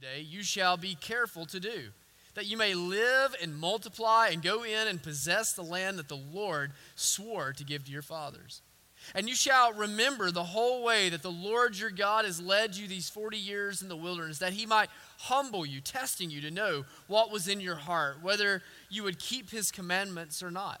today, you shall be careful to do, that you may live and multiply and go in and possess the land that the Lord swore to give to your fathers. And you shall remember the whole way that the Lord your God has led you these 40 years in the wilderness, that he might humble you, testing you to know what was in your heart, whether you would keep his commandments or not.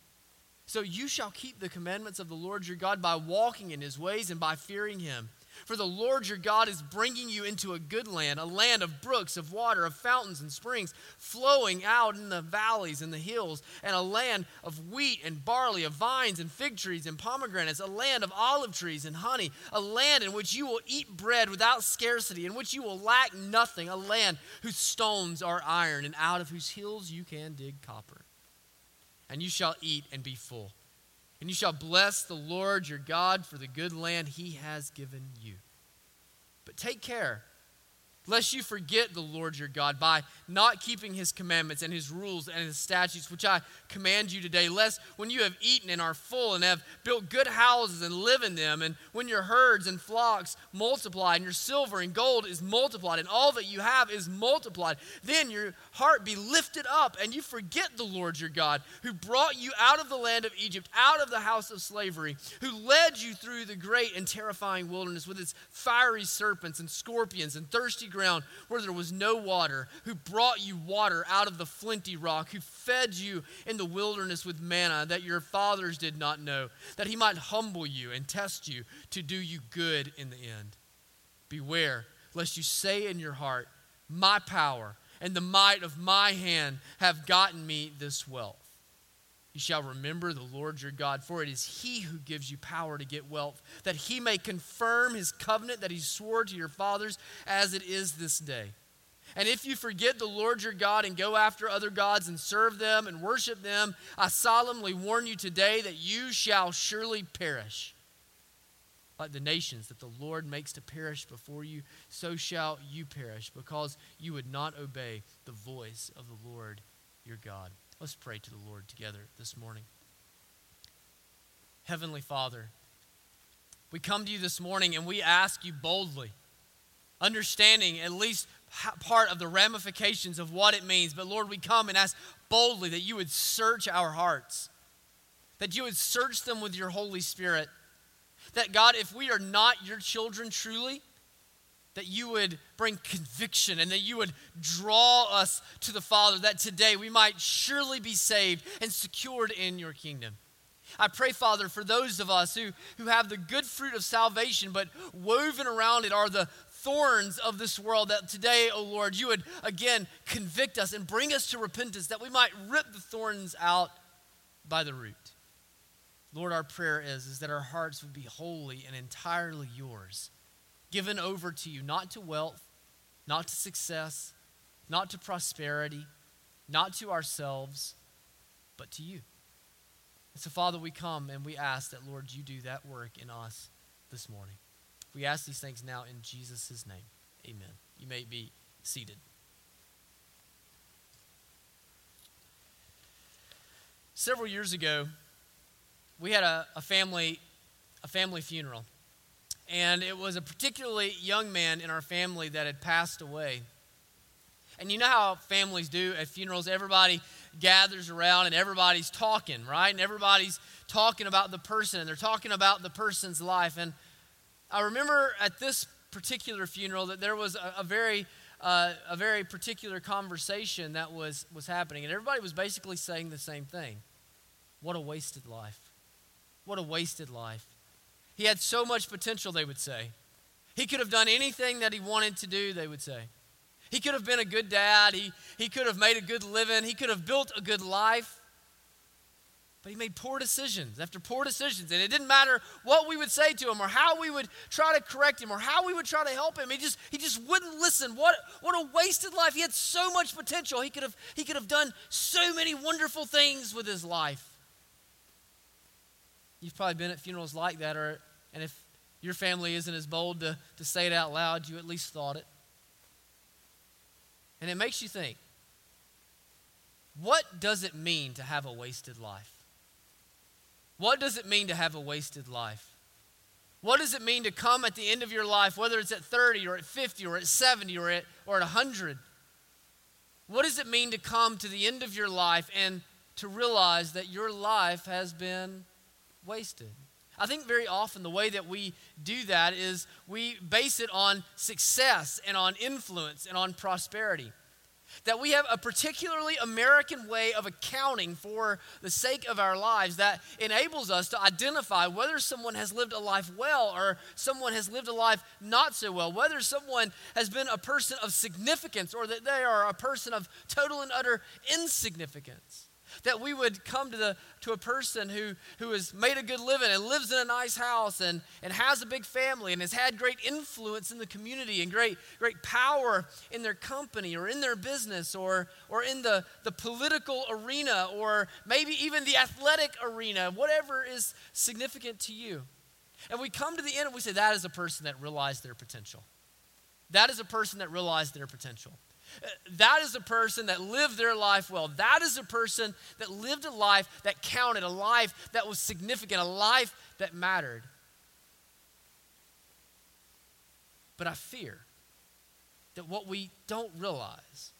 So you shall keep the commandments of the Lord your God by walking in his ways and by fearing him. For the Lord your God is bringing you into a good land, a land of brooks, of water, of fountains and springs flowing out in the valleys and the hills, and a land of wheat and barley, of vines and fig trees and pomegranates, a land of olive trees and honey, a land in which you will eat bread without scarcity, in which you will lack nothing, a land whose stones are iron, and out of whose hills you can dig copper and you shall eat and be full. And you shall bless the Lord your God for the good land he has given you. But take care lest you forget the Lord your God by not keeping his commandments and his rules and his statutes, which I command you today, lest when you have eaten and are full and have built good houses and live in them, and when your herds and flocks multiply, and your silver and gold is multiplied, and all that you have is multiplied, then your heart be lifted up, and you forget the Lord your God, who brought you out of the land of Egypt, out of the house of slavery, who led you through the great and terrifying wilderness with its fiery serpents and scorpions and thirsty ground where there was no water, who brought you water out of the flinty rock, who fed you in the wilderness with manna that your fathers did not know, that he might humble you and test you to do you good in the end. Beware lest you say in your heart, My power and the might of my hand have gotten me this wealth. You shall remember the Lord your God, for it is he who gives you power to get wealth, that he may confirm his covenant that he swore to your fathers as it is this day. And if you forget the Lord your God and go after other gods and serve them and worship them, I solemnly warn you today that you shall surely perish. Like the nations that the Lord makes to perish before you, so shall you perish, because you would not obey the voice of the Lord your God. Let's pray to the Lord together this morning. Heavenly Father, we come to you this morning and we ask you boldly, understanding at least part of the ramifications of what it means. But Lord, we come and ask boldly that you would search our hearts, that you would search them with your Holy Spirit. That God, if we are not your children truly, that you would bring conviction and that you would draw us to the Father, that today we might surely be saved and secured in your kingdom. I pray, Father, for those of us who, who have the good fruit of salvation, but woven around it are the thorns of this world, that today, O oh Lord, you would again convict us and bring us to repentance, that we might rip the thorns out by the root. Lord, our prayer is, is that our hearts would be wholly and entirely yours given over to you, not to wealth, not to success, not to prosperity, not to ourselves, but to you. And so, Father, we come and we ask that, Lord, you do that work in us this morning. We ask these things now in Jesus' name. Amen. You may be seated. Several years ago, we had a, a family a family funeral and it was a particularly young man in our family that had passed away. And you know how families do at funerals? Everybody gathers around and everybody's talking, right? And everybody's talking about the person and they're talking about the person's life. And I remember at this particular funeral that there was a, a very uh, a very particular conversation that was was happening, and everybody was basically saying the same thing: "What a wasted life! What a wasted life!" He had so much potential, they would say. He could have done anything that he wanted to do, they would say. He could have been a good dad. He, he could have made a good living. He could have built a good life. But he made poor decisions after poor decisions. And it didn't matter what we would say to him or how we would try to correct him or how we would try to help him. He just, he just wouldn't listen. What, what a wasted life. He had so much potential. He could, have, he could have done so many wonderful things with his life. You've probably been at funerals like that, or, and if your family isn't as bold to, to say it out loud, you at least thought it. And it makes you think what does it mean to have a wasted life? What does it mean to have a wasted life? What does it mean to come at the end of your life, whether it's at 30 or at 50 or at 70 or at, or at 100? What does it mean to come to the end of your life and to realize that your life has been wasted? I think very often the way that we do that is we base it on success and on influence and on prosperity that we have a particularly American way of accounting for the sake of our lives that enables us to identify whether someone has lived a life well or someone has lived a life not so well, whether someone has been a person of significance or that they are a person of total and utter insignificance. That we would come to, the, to a person who, who has made a good living and lives in a nice house and, and has a big family and has had great influence in the community and great, great power in their company or in their business or, or in the, the political arena or maybe even the athletic arena, whatever is significant to you. And we come to the end and we say, that is a person that realized their potential. That is a person that realized their potential. That is a person that lived their life well. That is a person that lived a life that counted, a life that was significant, a life that mattered. But I fear that what we don't realize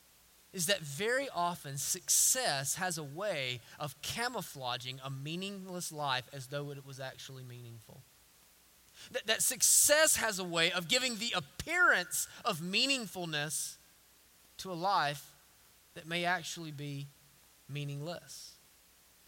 is that very often success has a way of camouflaging a meaningless life as though it was actually meaningful. That, that success has a way of giving the appearance of meaningfulness to a life that may actually be meaningless.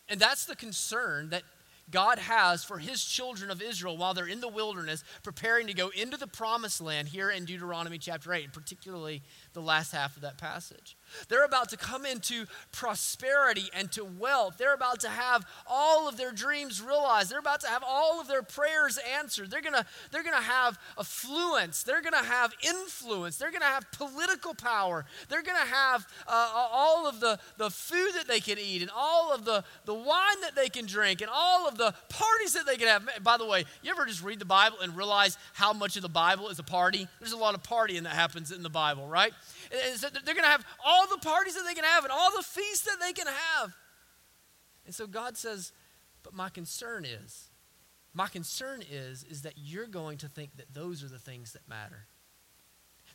And that's the concern that God has for his children of Israel while they're in the wilderness preparing to go into the promised land here in Deuteronomy chapter 8, and particularly the last half of that passage. They're about to come into prosperity and to wealth. They're about to have all of their dreams realized. They're about to have all of their prayers answered. They're going to they're going to have affluence. They're going to have influence. They're going to have political power. They're going to have uh, all of the, the food that they can eat and all of the, the wine that they can drink and all of the parties that they can have. By the way, you ever just read the Bible and realize how much of the Bible is a party? There's a lot of partying that happens in the Bible, right? They're going to have all the parties that they can have and all the feasts that they can have. And so God says, but my concern is, my concern is, is that you're going to think that those are the things that matter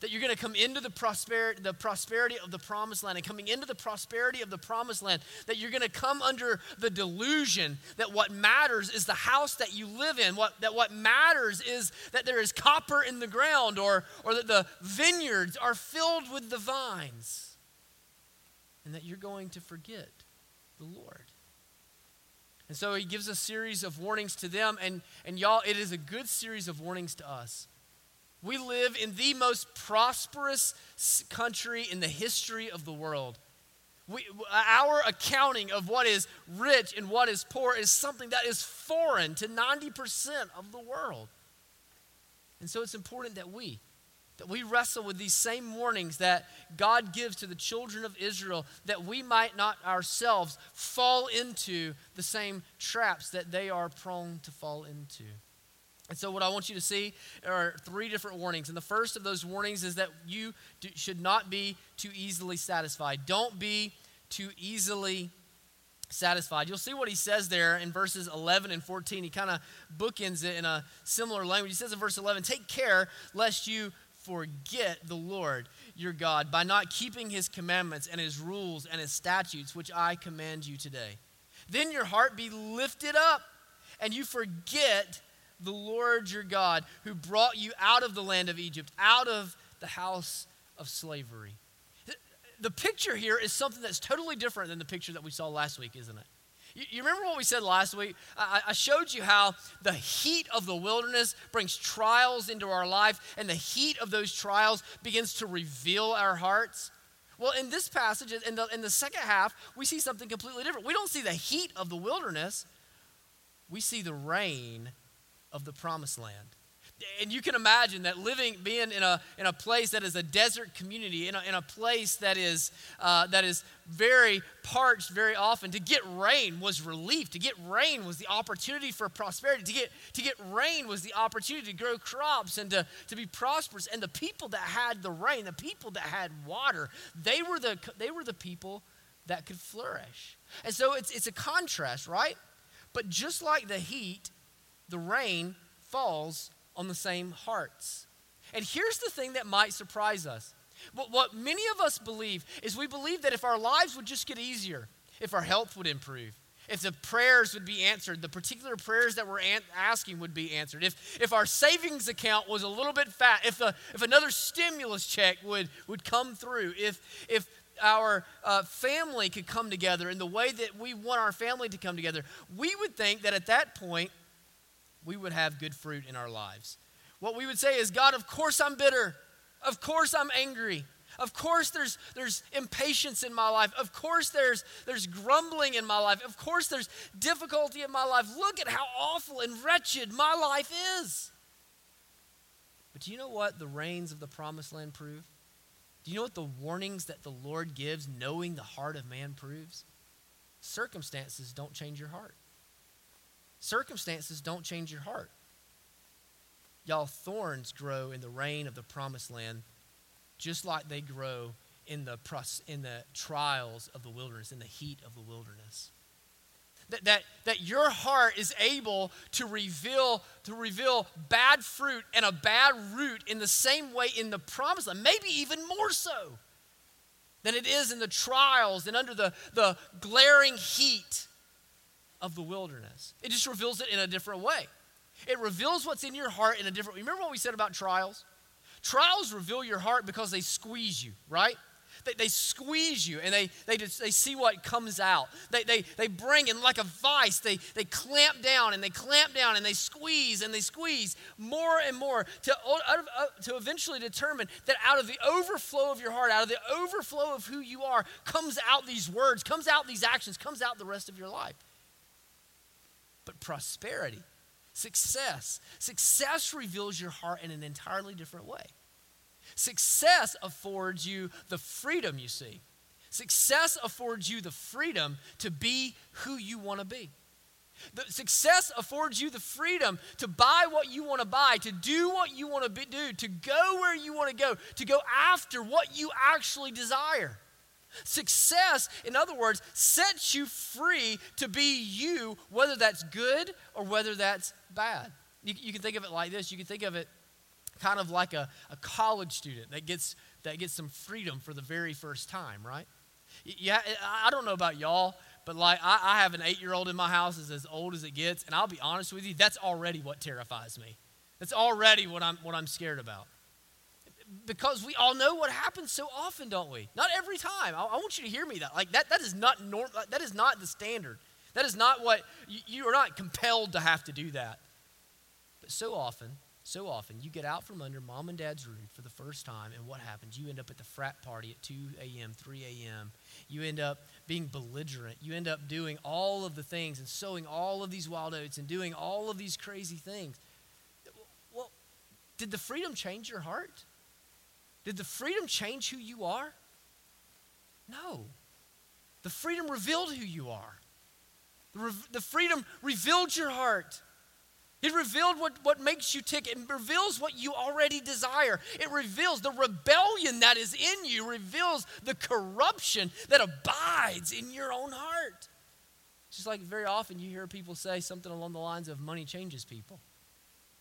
that you're going to come into the prosperity, the prosperity of the promised land and coming into the prosperity of the promised land that you're going to come under the delusion that what matters is the house that you live in what, that what matters is that there is copper in the ground or, or that the vineyards are filled with the vines and that you're going to forget the lord. And so he gives a series of warnings to them and, and y'all it is a good series of warnings to us we live in the most prosperous country in the history of the world. We, uh, our accounting of what is rich and what is poor is something that is foreign to 90% of the world. And so it's important that we that we wrestle with these same warnings that God gives to the children of Israel that we might not ourselves fall into the same traps that they are prone to fall into. And so, what I want you to see are three different warnings. And the first of those warnings is that you do, should not be too easily satisfied. Don't be too easily satisfied. You'll see what he says there in verses 11 and 14. He kind of bookends it in a similar language. He says in verse 11, Take care lest you forget the Lord your God by not keeping his commandments and his rules and his statutes, which I command you today. Then your heart be lifted up and you forget the Lord your God who brought you out of the land of Egypt, out of the house of slavery. The picture here is something that's totally different than the picture that we saw last week, isn't it? You, remember what we said last week? I, showed you how the heat of the wilderness brings trials into our life, and the heat of those trials begins to reveal our hearts. Well, in this passage, in the, in the second half, we see something completely different. We don't see the heat of the wilderness, we see the rain of the promised land and you can imagine that living, being in a, in a place that is a desert community, in a, in a place that is, uh, that is very parched very often, to get rain was relief. To get rain was the opportunity for prosperity. To get, to get rain was the opportunity to grow crops and to, to be prosperous. And the people that had the rain, the people that had water, they were the, they were the people that could flourish. And so it's, it's a contrast, right? But just like the heat, the rain falls on the same hearts. And here's the thing that might surprise us. What, what many of us believe is we believe that if our lives would just get easier, if our health would improve, if the prayers would be answered, the particular prayers that we're asking would be answered, if, if our savings account was a little bit fat, if, the, if another stimulus check would, would come through, if, if our uh, family could come together in the way that we want our family to come together, we would think that at that point we would have good fruit in our lives. What we would say is, God, of course I'm bitter. Of course I'm angry. Of course there's, there's impatience in my life. Of course there's, there's grumbling in my life. Of course there's difficulty in my life. Look at how awful and wretched my life is. But do you know what the rains of the promised land prove? Do you know what the warnings that the Lord gives, knowing the heart of man, proves? Circumstances don't change your heart. Circumstances don't change your heart. Y'all, thorns grow in the rain of the promised land just like they grow in the, in the trials of the wilderness, in the heat of the wilderness. That, that, that your heart is able to reveal, to reveal bad fruit and a bad root in the same way in the promised land, maybe even more so than it is in the trials and under the, the glaring heat of the wilderness. It just reveals it in a different way. It reveals what's in your heart in a different way. Remember what we said about trials? Trials reveal your heart because they squeeze you, right? They, they squeeze you and they, they, just, they see what comes out. They, they, they bring in like a vice, they, they clamp down and they clamp down and they squeeze and they squeeze more and more to, out of, uh, to eventually determine that out of the overflow of your heart, out of the overflow of who you are, comes out these words, comes out these actions, comes out the rest of your life but prosperity, success. Success reveals your heart in an entirely different way. Success affords you the freedom you see. Success affords you the freedom to be who you want to be. The success affords you the freedom to buy what you want to buy, to do what you want to do, to go where you want to go, to go after what you actually desire. Success, in other words, sets you free to be you, whether that's good or whether that's bad. You, you, can think of it like this you can think of it kind of like a, a college student that gets, that gets some freedom for the very first time, right? Yeah, I don't know about y'all, but like I, I have an eight year old in my house is as old as it gets, and I'll be honest with you, that's already what terrifies me. That's already what I'm, what I'm scared about because we all know what happens so often, don't we? Not every time. I, I want you to hear me that. Like that, that is not norm, that is not the standard. That is not what you, you are not compelled to have to do that. But so often, so often, you get out from under mom and dad's roof for the first time, and what happens? You end up at the frat party at 2 a.m., 3 a.m. You end up being belligerent. You end up doing all of the things and sowing all of these wild oats and doing all of these crazy things. Well, did the freedom change your heart? Did the freedom change who you are? No. The freedom revealed who you are. The, re- the freedom revealed your heart. It revealed what, what makes you tick. It reveals what you already desire. It reveals the rebellion that is in you, reveals the corruption that abides in your own heart. Just like very often you hear people say something along the lines of money changes people.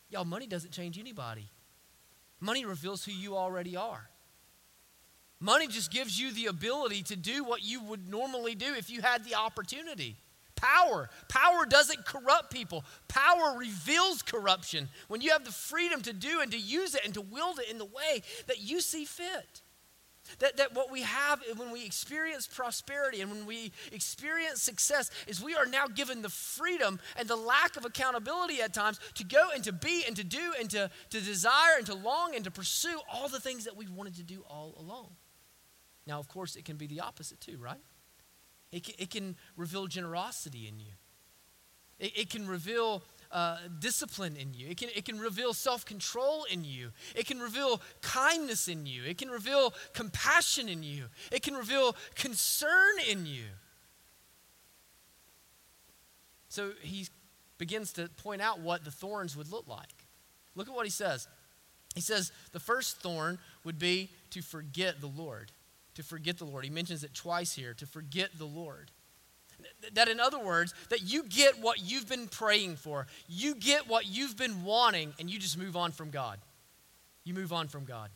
Y'all, money doesn't change anybody. Money reveals who you already are. Money just gives you the ability to do what you would normally do if you had the opportunity. Power. Power doesn't corrupt people. Power reveals corruption when you have the freedom to do and to use it and to wield it in the way that you see fit. That, that what we have eh, when we experience prosperity and when we experience success is we are now given the freedom and the lack of accountability at times to go and to be and to do and to, to desire and to long and to pursue all the things that we've wanted to do all along. Now, of course, it can be the opposite too, right? It can, it can reveal generosity in you, it, it can reveal uh, discipline in you. It can, it can reveal self control in you. It can reveal kindness in you. It can reveal compassion in you. It can reveal concern in you. So he begins to point out what the thorns would look like. Look at what he says. He says the first thorn would be to forget the Lord. To forget the Lord. He mentions it twice here to forget the Lord. That, in other words, that you get what you've been praying for, you get what you've been wanting, and you just move on from God. You move on from God.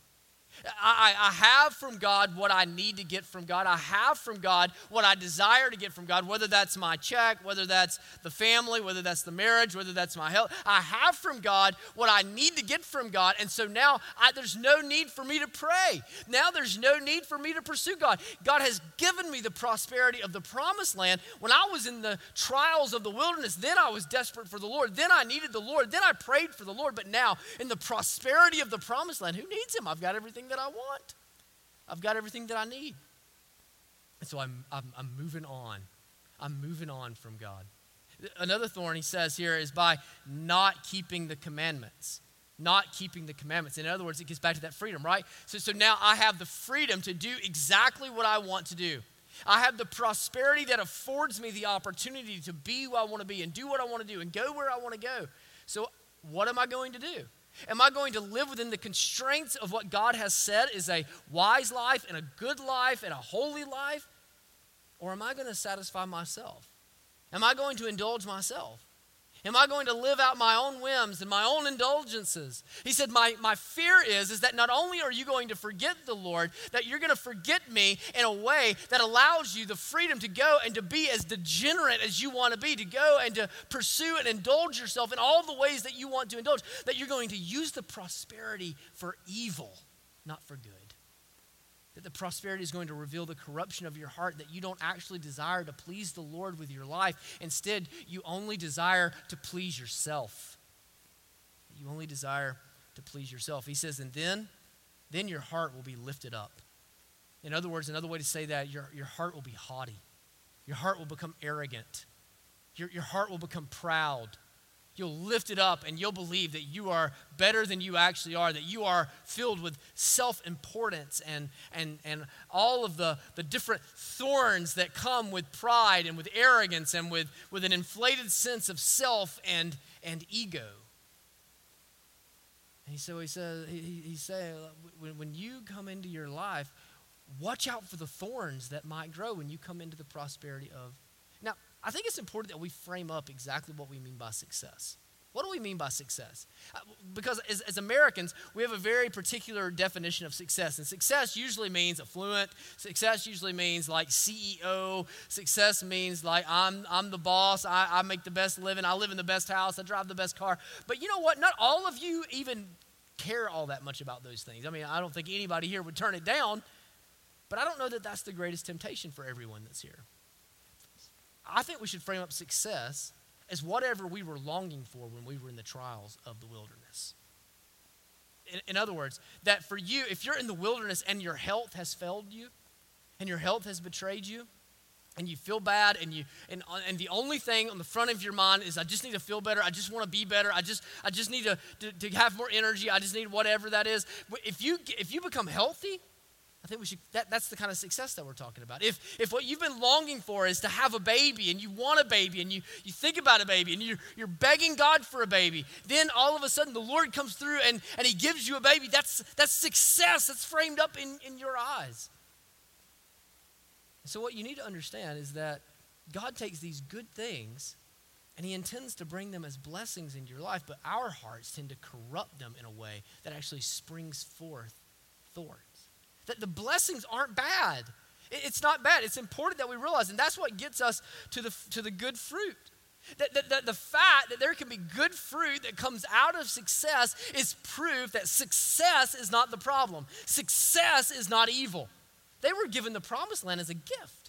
I, I have from God what I need to get from God. I have from God what I desire to get from God, whether that's my check, whether that's the family, whether that's the marriage, whether that's my health. I have from God what I need to get from God. And so now I, there's no need for me to pray. Now there's no need for me to pursue God. God has given me the prosperity of the promised land. When I was in the trials of the wilderness, then I was desperate for the Lord. Then I needed the Lord. Then I prayed for the Lord. But now, in the prosperity of the promised land, who needs Him? I've got everything that I want. I've got everything that I need. And so I'm, I'm, I'm moving on. I'm moving on from God. Another thorn he says here is by not keeping the commandments. Not keeping the commandments. In other words, it gets back to that freedom, right? So, so now I have the freedom to do exactly what I want to do. I have the prosperity that affords me the opportunity to be who I want to be and do what I want to do and go where I want to go. So, what am I going to do? Am I going to live within the constraints of what God has said is a wise life and a good life and a holy life? Or am I going to satisfy myself? Am I going to indulge myself? Am I going to live out my own whims and my own indulgences? He said, my, my fear is, is that not only are you going to forget the Lord, that you're going to forget me in a way that allows you the freedom to go and to be as degenerate as you want to be, to go and to pursue and indulge yourself in all the ways that you want to indulge, that you're going to use the prosperity for evil, not for good that the prosperity is going to reveal the corruption of your heart, that you don't actually desire to please the Lord with your life. Instead, you only desire to please yourself. You only desire to please yourself. He says, and then, then your heart will be lifted up. In other words, another way to say that, your, your heart will be haughty. Your heart will become arrogant. Your, your heart will become proud. You'll lift it up and you'll believe that you are better than you actually are, that you are filled with self importance and, and, and all of the, the different thorns that come with pride and with arrogance and with, with an inflated sense of self and, and ego. And so he says, he, he said, when, when you come into your life, watch out for the thorns that might grow when you come into the prosperity of I think it's important that we frame up exactly what we mean by success. What do we mean by success? Uh, because as, as, Americans, we have a very particular definition of success. And success usually means affluent. Success usually means like CEO. Success means like I'm, I'm the boss. I, I make the best living. I live in the best house. I drive the best car. But you know what? Not all of you even care all that much about those things. I mean, I don't think anybody here would turn it down. But I don't know that that's the greatest temptation for everyone that's here. I think we should frame up success as whatever we were longing for when we were in the trials of the wilderness. In, in, other words, that for you, if you're in the wilderness and your health has failed you, and your health has betrayed you, and you feel bad, and you and, uh, and the only thing on the front of your mind is, I just need to feel better. I just want to be better. I just I just need to, to, to have more energy. I just need whatever that is. If you if you become healthy, I think we should, that, that's the kind of success that we're talking about. If, if what you've been longing for is to have a baby and you want a baby and you, you think about a baby and you're, you're begging God for a baby, then all of a sudden the Lord comes through and, and He gives you a baby. That's, that's success that's framed up in, in your eyes. So, what you need to understand is that God takes these good things and He intends to bring them as blessings into your life, but our hearts tend to corrupt them in a way that actually springs forth thorns that the blessings aren't bad. It's not bad. It's important that we realize, and that's what gets us to the, to the good fruit. That, that, that, the fact that there can be good fruit that comes out of success is proof that success is not the problem. Success is not evil. They were given the promised land as a gift.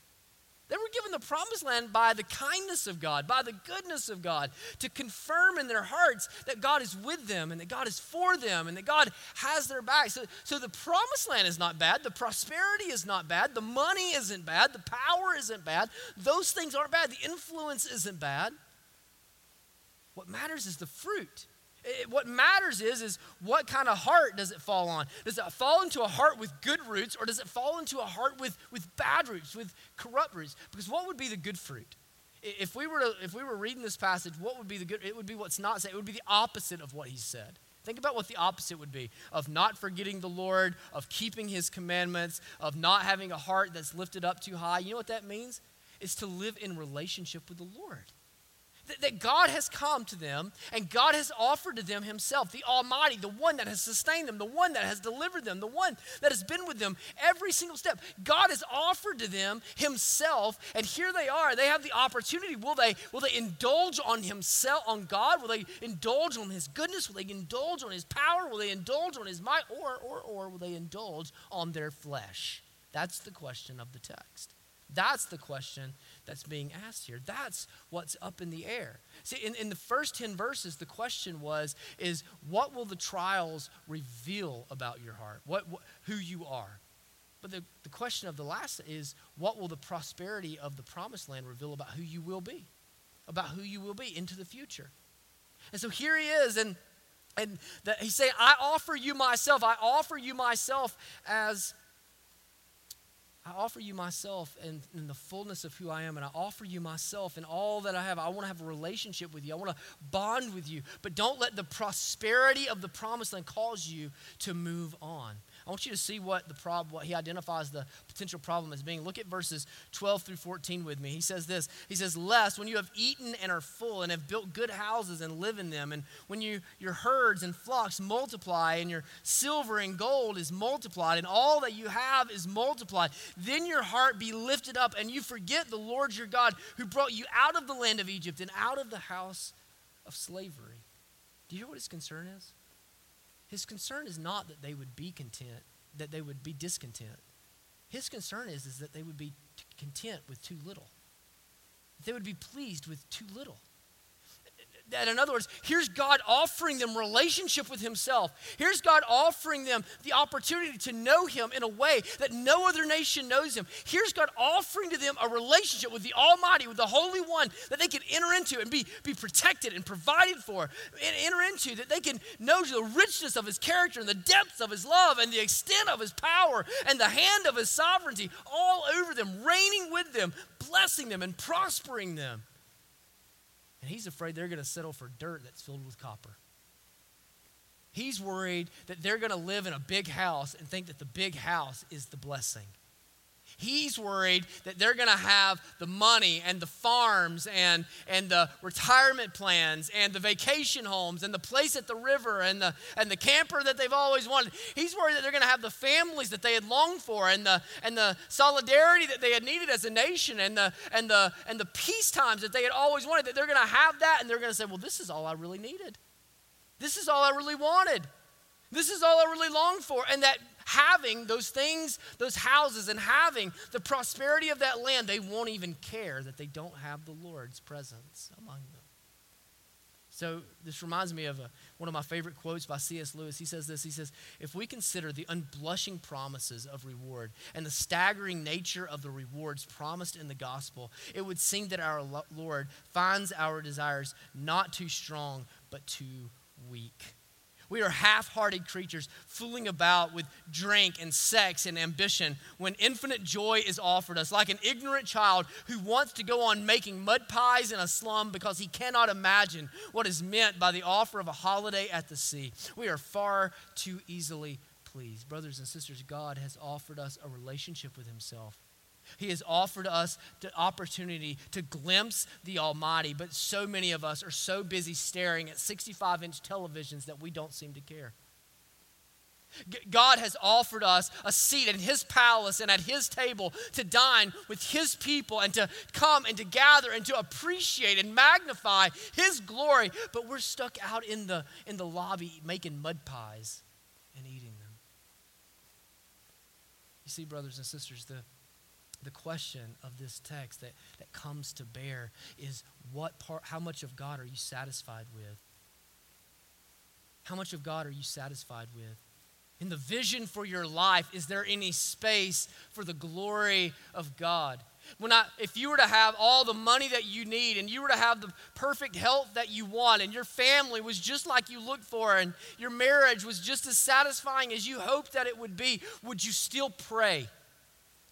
They were given the promised land by the kindness of God, by the goodness of God, to confirm in their hearts that God is with them and that God is for them and that God has their back. So, so the promised land is not bad. The prosperity is not bad. The money isn't bad. The power isn't bad. Those things aren't bad. The influence isn't bad. What matters is the fruit. It, what matters is, is what kind of heart does it fall on? Does it fall into a heart with good roots or does it fall into a heart with, with bad roots, with corrupt roots? Because what would be the good fruit? If we were to, if we were reading this passage, what would be the good? It would be what's not said. It would be the opposite of what he said. Think about what the opposite would be of not forgetting the Lord, of keeping his commandments, of not having a heart that's lifted up too high. You know what that means? It's to live in relationship with the Lord. That God has come to them and God has offered to them Himself, the Almighty, the one that has sustained them, the one that has delivered them, the one that has been with them every single step. God has offered to them Himself, and here they are. They have the opportunity. Will they, will they indulge on Himself, on God? Will they indulge on His goodness? Will they indulge on His power? Will they indulge on His might? Or, or, or will they indulge on their flesh? That's the question of the text. That's the question that's being asked here. That's what's up in the air. See, in, in the first 10 verses, the question was, is what will the trials reveal about your heart? What, what who you are? But the, the question of the last is, what will the prosperity of the promised land reveal about who you will be? About who you will be into the future. And so here he is, and and the, he's saying, I offer you myself. I offer you myself as I offer you myself and in, in, the fullness of who I am, and I offer you myself and all that I have. I want to have a relationship with you. I want to bond with you. But don't let the prosperity of the promised land cause you to move on. I want you to see what the problem, what he identifies the potential problem as being. Look at verses 12 through 14 with me. He says this. He says, Lest when you have eaten and are full and have built good houses and live in them, and when you your herds and flocks multiply, and your silver and gold is multiplied, and all that you have is multiplied, then your heart be lifted up, and you forget the Lord your God who brought you out of the land of Egypt and out of the house of slavery. Do you hear what his concern is? His concern is not that they would be content, that they would be discontent. His concern is, is that they would be content with too little. They would be pleased with too little that in other words, here's God offering them relationship with Himself. Here's God offering them the opportunity to know Him in a way that no other nation knows Him. Here's God offering to them a relationship with the Almighty, with the Holy One that they can enter into and be, be protected and provided for, and enter into, that they can know the richness of His character and the depths of His love and the extent of His power and the hand of His sovereignty all over them, reigning with them, blessing them, and prospering them. And he's afraid they're going to settle for dirt that's filled with copper. He's worried that they're going to live in a big house and think that the big house is the blessing. He's worried that they're going to have the money and the farms and, and the retirement plans and the vacation homes and the place at the river and the, and the camper that they've always wanted. He's worried that they're going to have the families that they had longed for and the, and the solidarity that they had needed as a nation and the, and, the, and the peace times that they had always wanted, that they're going to have that and they're going to say, well, this is all I really needed. This is all I really wanted. This is all I really longed for. And that having those things, those houses, and having the prosperity of that land, they won't even care that they don't have the Lord's presence among them. So, this reminds me of a, one of my favorite quotes by C.S. Lewis. He says this He says, If we consider the unblushing promises of reward and the staggering nature of the rewards promised in the gospel, it would seem that our Lord finds our desires not too strong, but too weak. We are half hearted creatures fooling about with drink and sex and ambition when infinite joy is offered us, like an ignorant child who wants to go on making mud pies in a slum because he cannot imagine what is meant by the offer of a holiday at the sea. We are far too easily pleased. Brothers and sisters, God has offered us a relationship with Himself. He has offered us the opportunity to glimpse the Almighty, but so many of us are so busy staring at 65 inch televisions that we don't seem to care. God has offered us a seat in His palace and at His table to dine with His people and to come and to gather and to appreciate and magnify His glory. But we're stuck out in the, in the lobby making mud pies and eating them. You see, brothers and sisters, the, the question of this text that, that comes to bear is what part, how much of God are you satisfied with? How much of God are you satisfied with? In the vision for your life, is there any space for the glory of God? When I, if you were to have all the money that you need and you were to have the perfect health that you want and your family was just like you looked for and your marriage was just as satisfying as you hoped that it would be, would you still pray?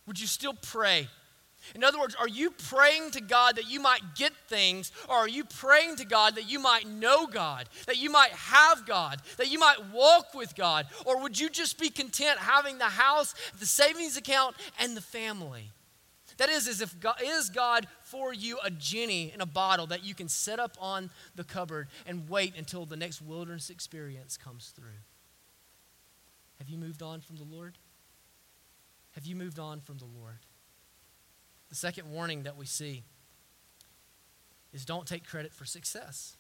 Would you still pray? In other words, are you praying to God that you might get things, or are you praying to God that you might know God, that you might have God, that you might walk with God? Or would you just be content having the house, the savings account, and the family? That is, as if God, is God for you a genie in a bottle that you can set up on the cupboard and wait until the next wilderness experience comes through? Have you moved on from the Lord? Have you moved on from the Lord? The second warning that we see is don't take credit for success.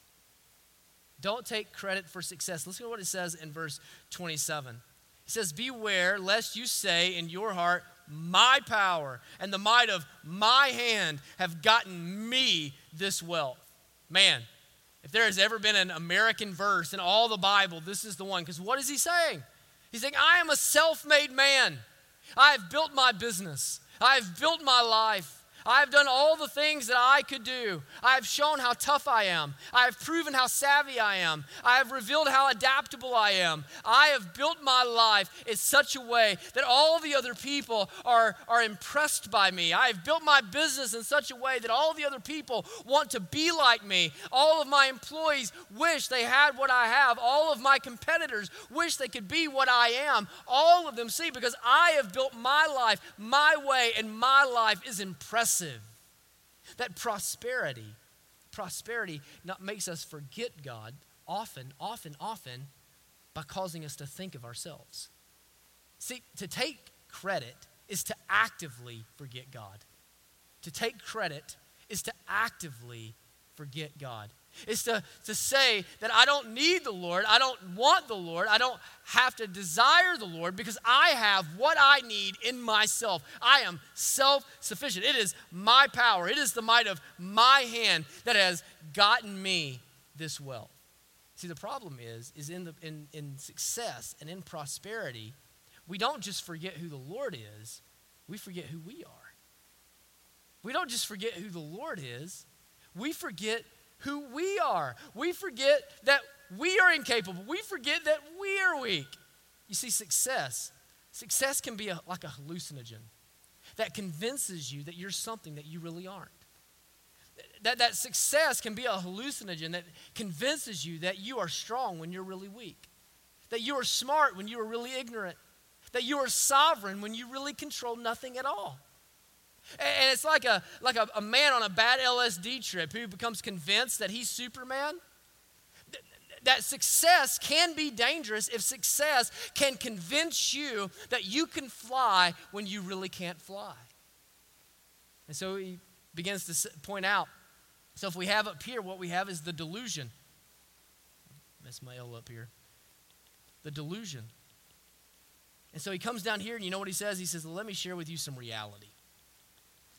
Don't take credit for success. Listen to what it says in verse 27. It says, Beware lest you say in your heart, My power and the might of my hand have gotten me this wealth. Man, if there has ever been an American verse in all the Bible, this is the one. Because what is he saying? He's saying, I am a self made man. I have built my business. I've built my life. I've done all the things that I could do. I've shown how tough I am. I've proven how savvy I am. I have revealed how adaptable I am. I have built my life in such a way that all the other people are, are impressed by me. I have built my business in such a way that all the other people want to be like me. All of my employees wish they had what I have. All of my competitors wish they could be what I am. All of them see because I have built my life my way, and my life is impressive impressive. That prosperity, prosperity not makes us forget God often, often, often by causing us to think of ourselves. See, to take credit is to actively forget God. To take credit is to actively forget God is to, to say that I don't need the Lord, I don't want the Lord, I don't have to desire the Lord because I have what I need in myself. I am self sufficient. It is my power, it is the might of my hand that has gotten me this wealth. See, the problem is, is in, the, in, in success and in prosperity, we don't just forget who the Lord is, we forget who we are. We don't just forget who the Lord is, we forget who we are. We forget that we are incapable. We forget that we are weak. You see, success, success can be a, like a hallucinogen that convinces you that you're something that you really aren't. That, that success can be a hallucinogen that convinces you that you are strong when you're really weak, that you are smart when you are really ignorant, that you are sovereign when you really control nothing at all. And it's like a, like a, a man on a bad LSD trip who becomes convinced that he's Superman. That success can be dangerous if success can convince you that you can fly when you really can't fly. And so he begins to point out so if we have up here, what we have is the delusion. Mess my L up here. The delusion. And so he comes down here, and you know what he says? He says, Let me share with you some reality.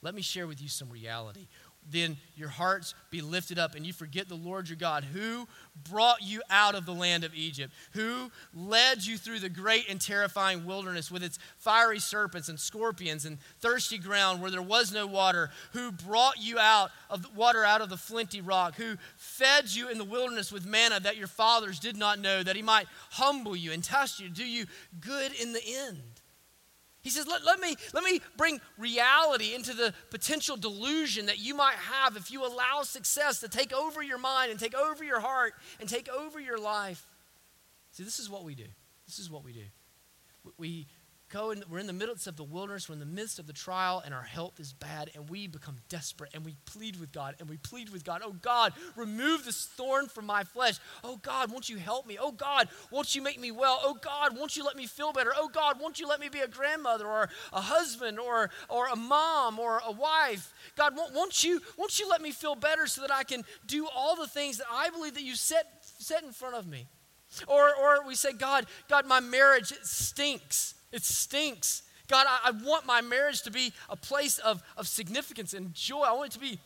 Let me share with you some reality. Then your hearts be lifted up and you forget the Lord your God who brought you out of the land of Egypt, who led you through the great and terrifying wilderness with its fiery serpents and scorpions and thirsty ground where there was no water, who brought you out of water out of the flinty rock, who fed you in the wilderness with manna that your fathers did not know, that he might humble you and test you, do you good in the end. He says, let, let, me, let me bring reality into the potential delusion that you might have if you allow success to take over your mind and take over your heart and take over your life. See, this is what we do. This is what we do. We, go we're in the midst of the wilderness, we're in the midst of the trial, and our health is bad, and we become desperate, and we plead with God, and we plead with God, oh God, remove this thorn from my flesh. Oh God, won't you help me? Oh God, won't you make me well? Oh God, won't you let me feel better? Oh God, won't you let me be a grandmother or a husband or, or a mom or a wife? God, won't, won't, you, won't you let me feel better so that I can do all the things that I believe that you set, set in front of me? Or, or we say, God, God, my marriage stinks. It stinks. God, I, I want my marriage to be a place of, of significance and joy. I want it to be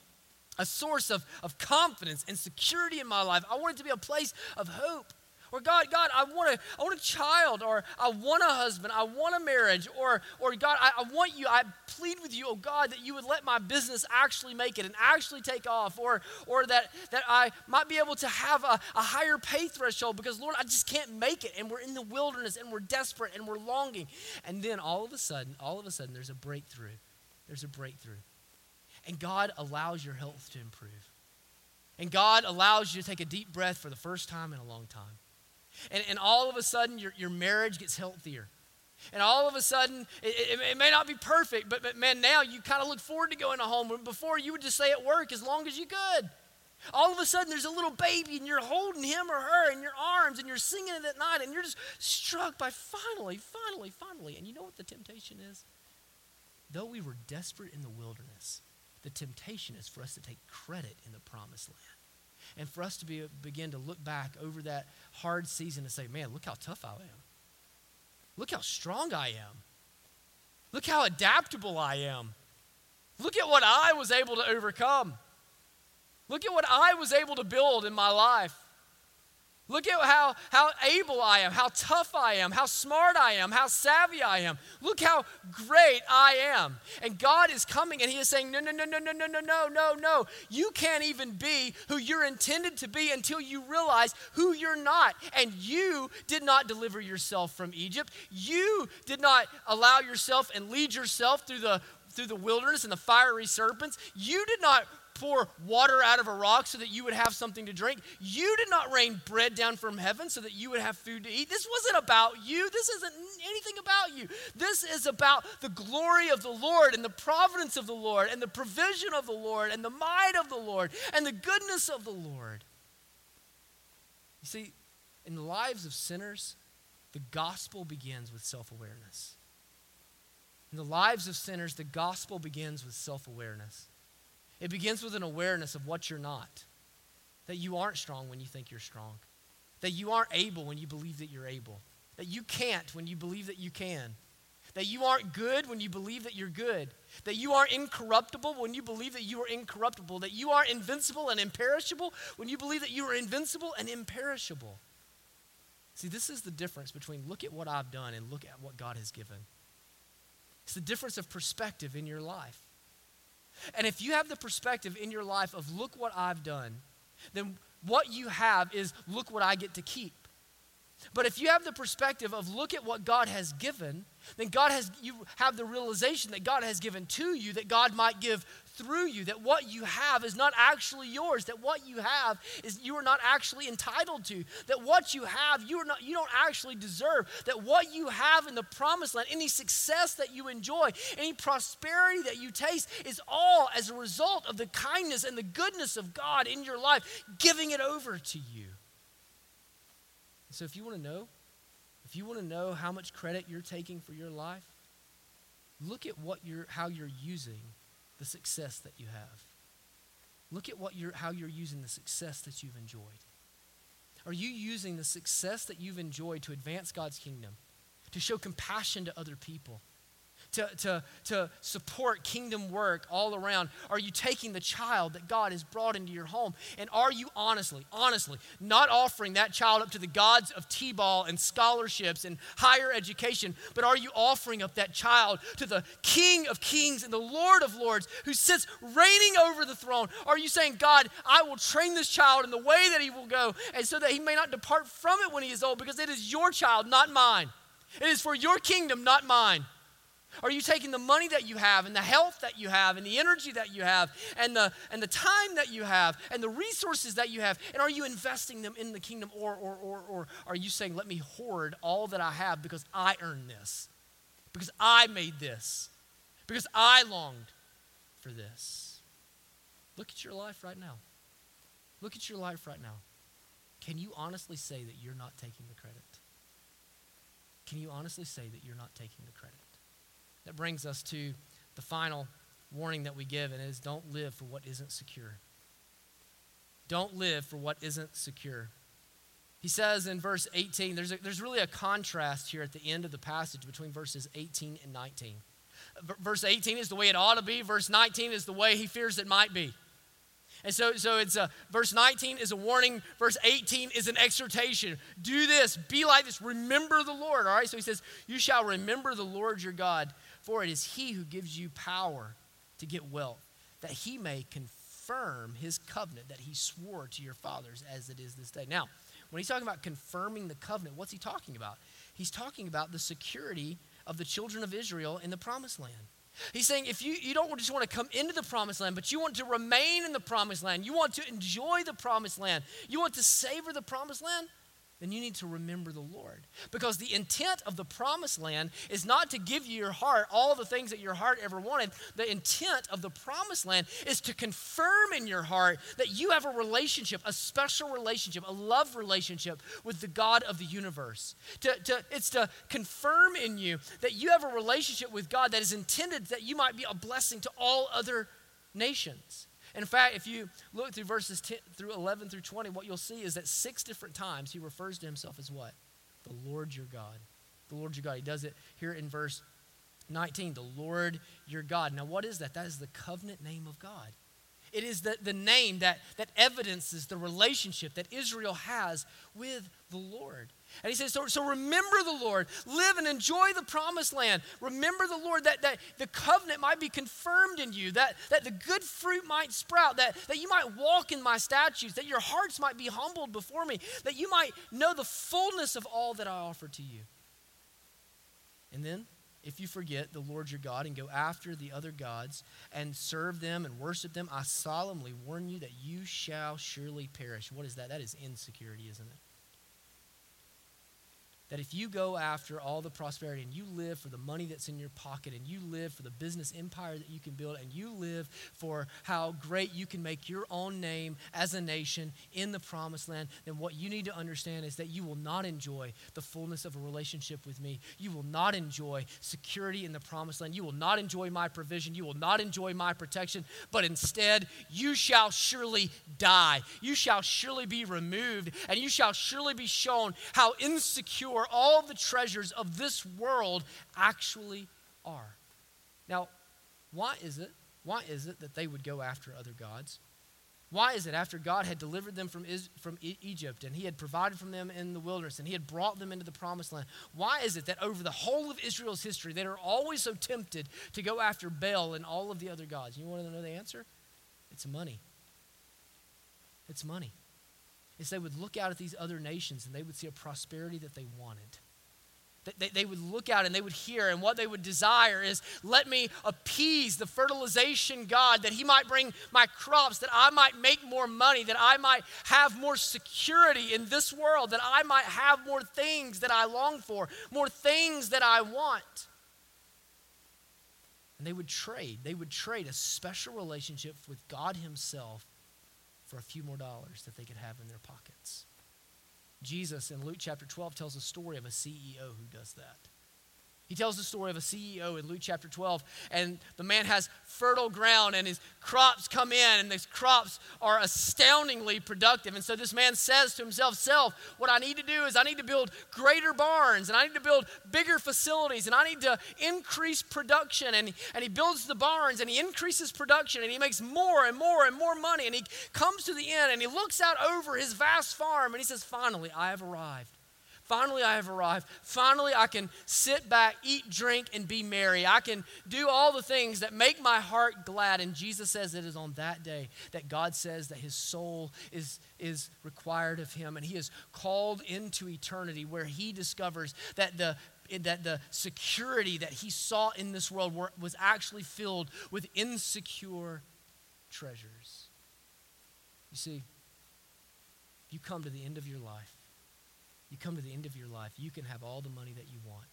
a source of, of confidence and security in my life. I want it to be a place of hope. Or God, God, I want a, I want a child, or I want a husband, I want a marriage, or, or God, I, I want you, I plead with you, oh God, that you would let my business actually make it and actually take off, or, or that, that I might be able to have a, a higher pay threshold because, Lord, I just can't make it, and we're in the wilderness, and we're desperate, and we're longing. And then all of a sudden, all of a sudden, there's a breakthrough. There's a breakthrough. And God allows your health to improve. And God allows you to take a deep breath for the first time in a long time. And, and all of a sudden, your, your marriage gets healthier. And all of a sudden, it, it, it may not be perfect, but, but man, now you kind of look forward to going to home. Before, you would just stay at work as long as you could. All of a sudden, there's a little baby, and you're holding him or her in your arms, and you're singing it at night, and you're just struck by finally, finally, finally. And you know what the temptation is? Though we were desperate in the wilderness, the temptation is for us to take credit in the promised land and for us to be, begin to look back over that hard season and say, man, look how tough I am. Look how strong I am. Look how adaptable I am. Look at what I was able to overcome. Look at what I was able to build in my life. Look at how, how able I am, how tough I am, how smart I am, how savvy I am. Look how great I am. And God is coming and He is saying, No, no, no, no, no, no, no, no, no, no. You can't even be who you're intended to be until you realize who you're not. And you did not deliver yourself from Egypt. You did not allow yourself and lead yourself through the through the wilderness and the fiery serpents. You did not pour water out of a rock so that you would have something to drink. You did not rain bread down from heaven so that you would have food to eat. This wasn't about you. This isn't anything about you. This is about the glory of the Lord and the providence of the Lord and the provision of the Lord and the might of the Lord and the goodness of the Lord. You see, in the lives of sinners, the gospel begins with self awareness. In the lives of sinners, the gospel begins with self awareness. It begins with an awareness of what you're not. That you aren't strong when you think you're strong. That you aren't able when you believe that you're able. That you can't when you believe that you can. That you aren't good when you believe that you're good. That you aren't incorruptible when you believe that you are incorruptible. That you aren't invincible and imperishable when you believe that you are invincible and imperishable. See, this is the difference between look at what I've done and look at what God has given. It's the difference of perspective in your life. And if you have the perspective in your life of, look what I've done, then what you have is, look what I get to keep. But if you have the perspective of, look at what God has given, then God has, you have the realization that God has given to you that God might give through you, that what you have is not actually yours, that what you have is you are not actually entitled to, that what you have you are not you don't actually deserve, that what you have in the promised land, any success that you enjoy, any prosperity that you taste is all as a result of the kindness and the goodness of God in your life, giving it over to you. So if you want to know, if you want to know how much credit you're taking for your life, look at what you're how you're using the success that you have. Look at what you're, how you're using the success that you've enjoyed. Are you using the success that you've enjoyed to advance God's kingdom, to show compassion to other people? To, to, to support kingdom work all around? Are you taking the child that God has brought into your home? And are you honestly, honestly, not offering that child up to the gods of T ball and scholarships and higher education, but are you offering up that child to the King of kings and the Lord of lords who sits reigning over the throne? Are you saying, God, I will train this child in the way that he will go, and so that he may not depart from it when he is old, because it is your child, not mine? It is for your kingdom, not mine. Are you taking the money that you have and the health that you have and the energy that you have and the, and the time that you have and the resources that you have and are you investing them in the kingdom or, or, or, or are you saying, let me hoard all that I have because I earned this, because I made this, because I longed for this? Look at your life right now. Look at your life right now. Can you honestly say that you're not taking the credit? Can you honestly say that you're not taking the credit? That brings us to the final warning that we give, and it is don't live for what isn't secure. Don't live for what isn't secure. He says in verse 18, there's, a, there's really a contrast here at the end of the passage between verses 18 and 19. Verse 18 is the way it ought to be, verse 19 is the way he fears it might be. And so, so it's a, verse 19 is a warning, verse 18 is an exhortation. Do this, be like this, remember the Lord. All right, so he says, You shall remember the Lord your God, for it is he who gives you power to get wealth, that he may confirm his covenant that he swore to your fathers as it is this day. Now, when he's talking about confirming the covenant, what's he talking about? He's talking about the security of the children of Israel in the promised land. He's saying if you, you don't just want to come into the promised land, but you want to remain in the promised land, you want to enjoy the promised land, you want to savor the promised land, then you need to remember the Lord. Because the intent of the promised land is not to give you your heart all the things that your heart ever wanted. The intent of the promised land is to confirm in your heart that you have a relationship, a special relationship, a love relationship with the God of the universe. To, to, it's to confirm in you that you have a relationship with God that is intended that you might be a blessing to all other nations. In fact, if you look through verses 10 through 11 through 20, what you'll see is that six different times he refers to himself as what? The Lord your God. The Lord your God. He does it here in verse 19, the Lord your God. Now, what is that? That is the covenant name of God. It is the, the name that, that evidences the relationship that Israel has with the Lord. And he says, so, so remember the Lord, live and enjoy the promised land. Remember the Lord that, that the covenant might be confirmed in you, that, that the good fruit might sprout, that, that you might walk in my statutes, that your hearts might be humbled before me, that you might know the fullness of all that I offer to you. And then, if you forget the Lord your God and go after the other gods and serve them and worship them, I solemnly warn you that you shall surely perish. What is that? That is insecurity, isn't it? That if you go after all the prosperity and you live for the money that's in your pocket and you live for the business empire that you can build and you live for how great you can make your own name as a nation in the promised land, then what you need to understand is that you will not enjoy the fullness of a relationship with me. You will not enjoy security in the promised land. You will not enjoy my provision. You will not enjoy my protection, but instead you shall surely die. You shall surely be removed and you shall surely be shown how insecure where all the treasures of this world actually are. Now, why is it? Why is it that they would go after other gods? Why is it after God had delivered them from, from Egypt and He had provided from them in the wilderness and He had brought them into the promised land? Why is it that over the whole of Israel's history they are always so tempted to go after Baal and all of the other gods? You want to know the answer? It's money. It's money is they would look out at these other nations and they would see a prosperity that they wanted. They, they would look out and they would hear, and what they would desire is, let me appease the fertilization God that He might bring my crops, that I might make more money, that I might have more security in this world, that I might have more things that I long for, more things that I want. And they would trade. They would trade a special relationship with God Himself for a few more dollars that they could have in their pockets. Jesus in Luke chapter 12 tells a story of a CEO who does that. He tells the story of a CEO in Luke chapter 12, and the man has fertile ground, and his crops come in, and these crops are astoundingly productive. And so this man says to himself, Self, what I need to do is I need to build greater barns, and I need to build bigger facilities, and I need to increase production. And, and he builds the barns, and he increases production, and he makes more and more and more money. And he comes to the end, and he looks out over his vast farm, and he says, Finally, I have arrived. Finally, I have arrived. Finally, I can sit back, eat, drink, and be merry. I can do all the things that make my heart glad. And Jesus says it is on that day that God says that his soul is, is required of him. And he is called into eternity where he discovers that the that the security that he saw in this world were, was actually filled with insecure treasures. You see, you come to the end of your life you come to the end of your life, you can have all the money that you want.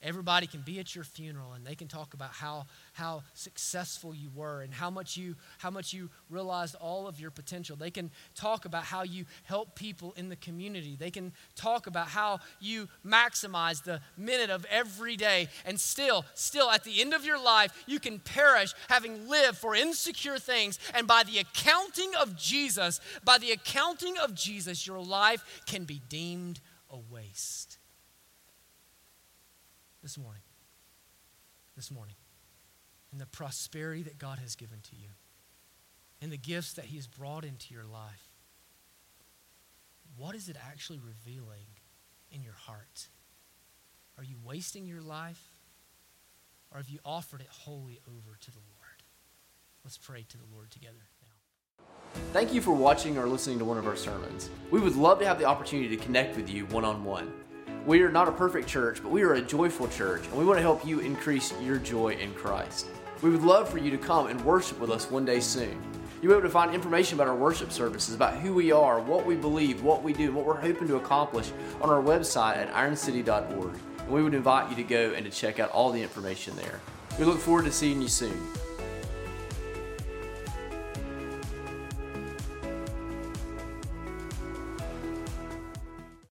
Everybody can be at your funeral and they can talk about how, how successful you were and how much you, how much you realized all of your potential. They can talk about how you help people in the community. They can talk about how you maximize the minute of every day. And still, still, at the end of your life, you can perish having lived for insecure things. And by the accounting of Jesus, by the accounting of Jesus, your life can be deemed a waste this morning, this morning, And the prosperity that God has given to you, And the gifts that He has brought into your life, what is it actually revealing in your heart? Are you wasting your life? Or have you offered it wholly over to the Lord? Let's pray to the Lord together now. Thank you for watching or listening to one of our sermons. We would love to have the opportunity to connect with you one on one. We are not a perfect church, but we are a joyful church, and we want to help you increase your joy in Christ. We would love for you to come and worship with us one day soon. You'll be able to find information about our worship services, about who we are, what we believe, what we do, and what we're hoping to accomplish on our website at ironcity.org. And we would invite you to go and to check out all the information there. We look forward to seeing you soon.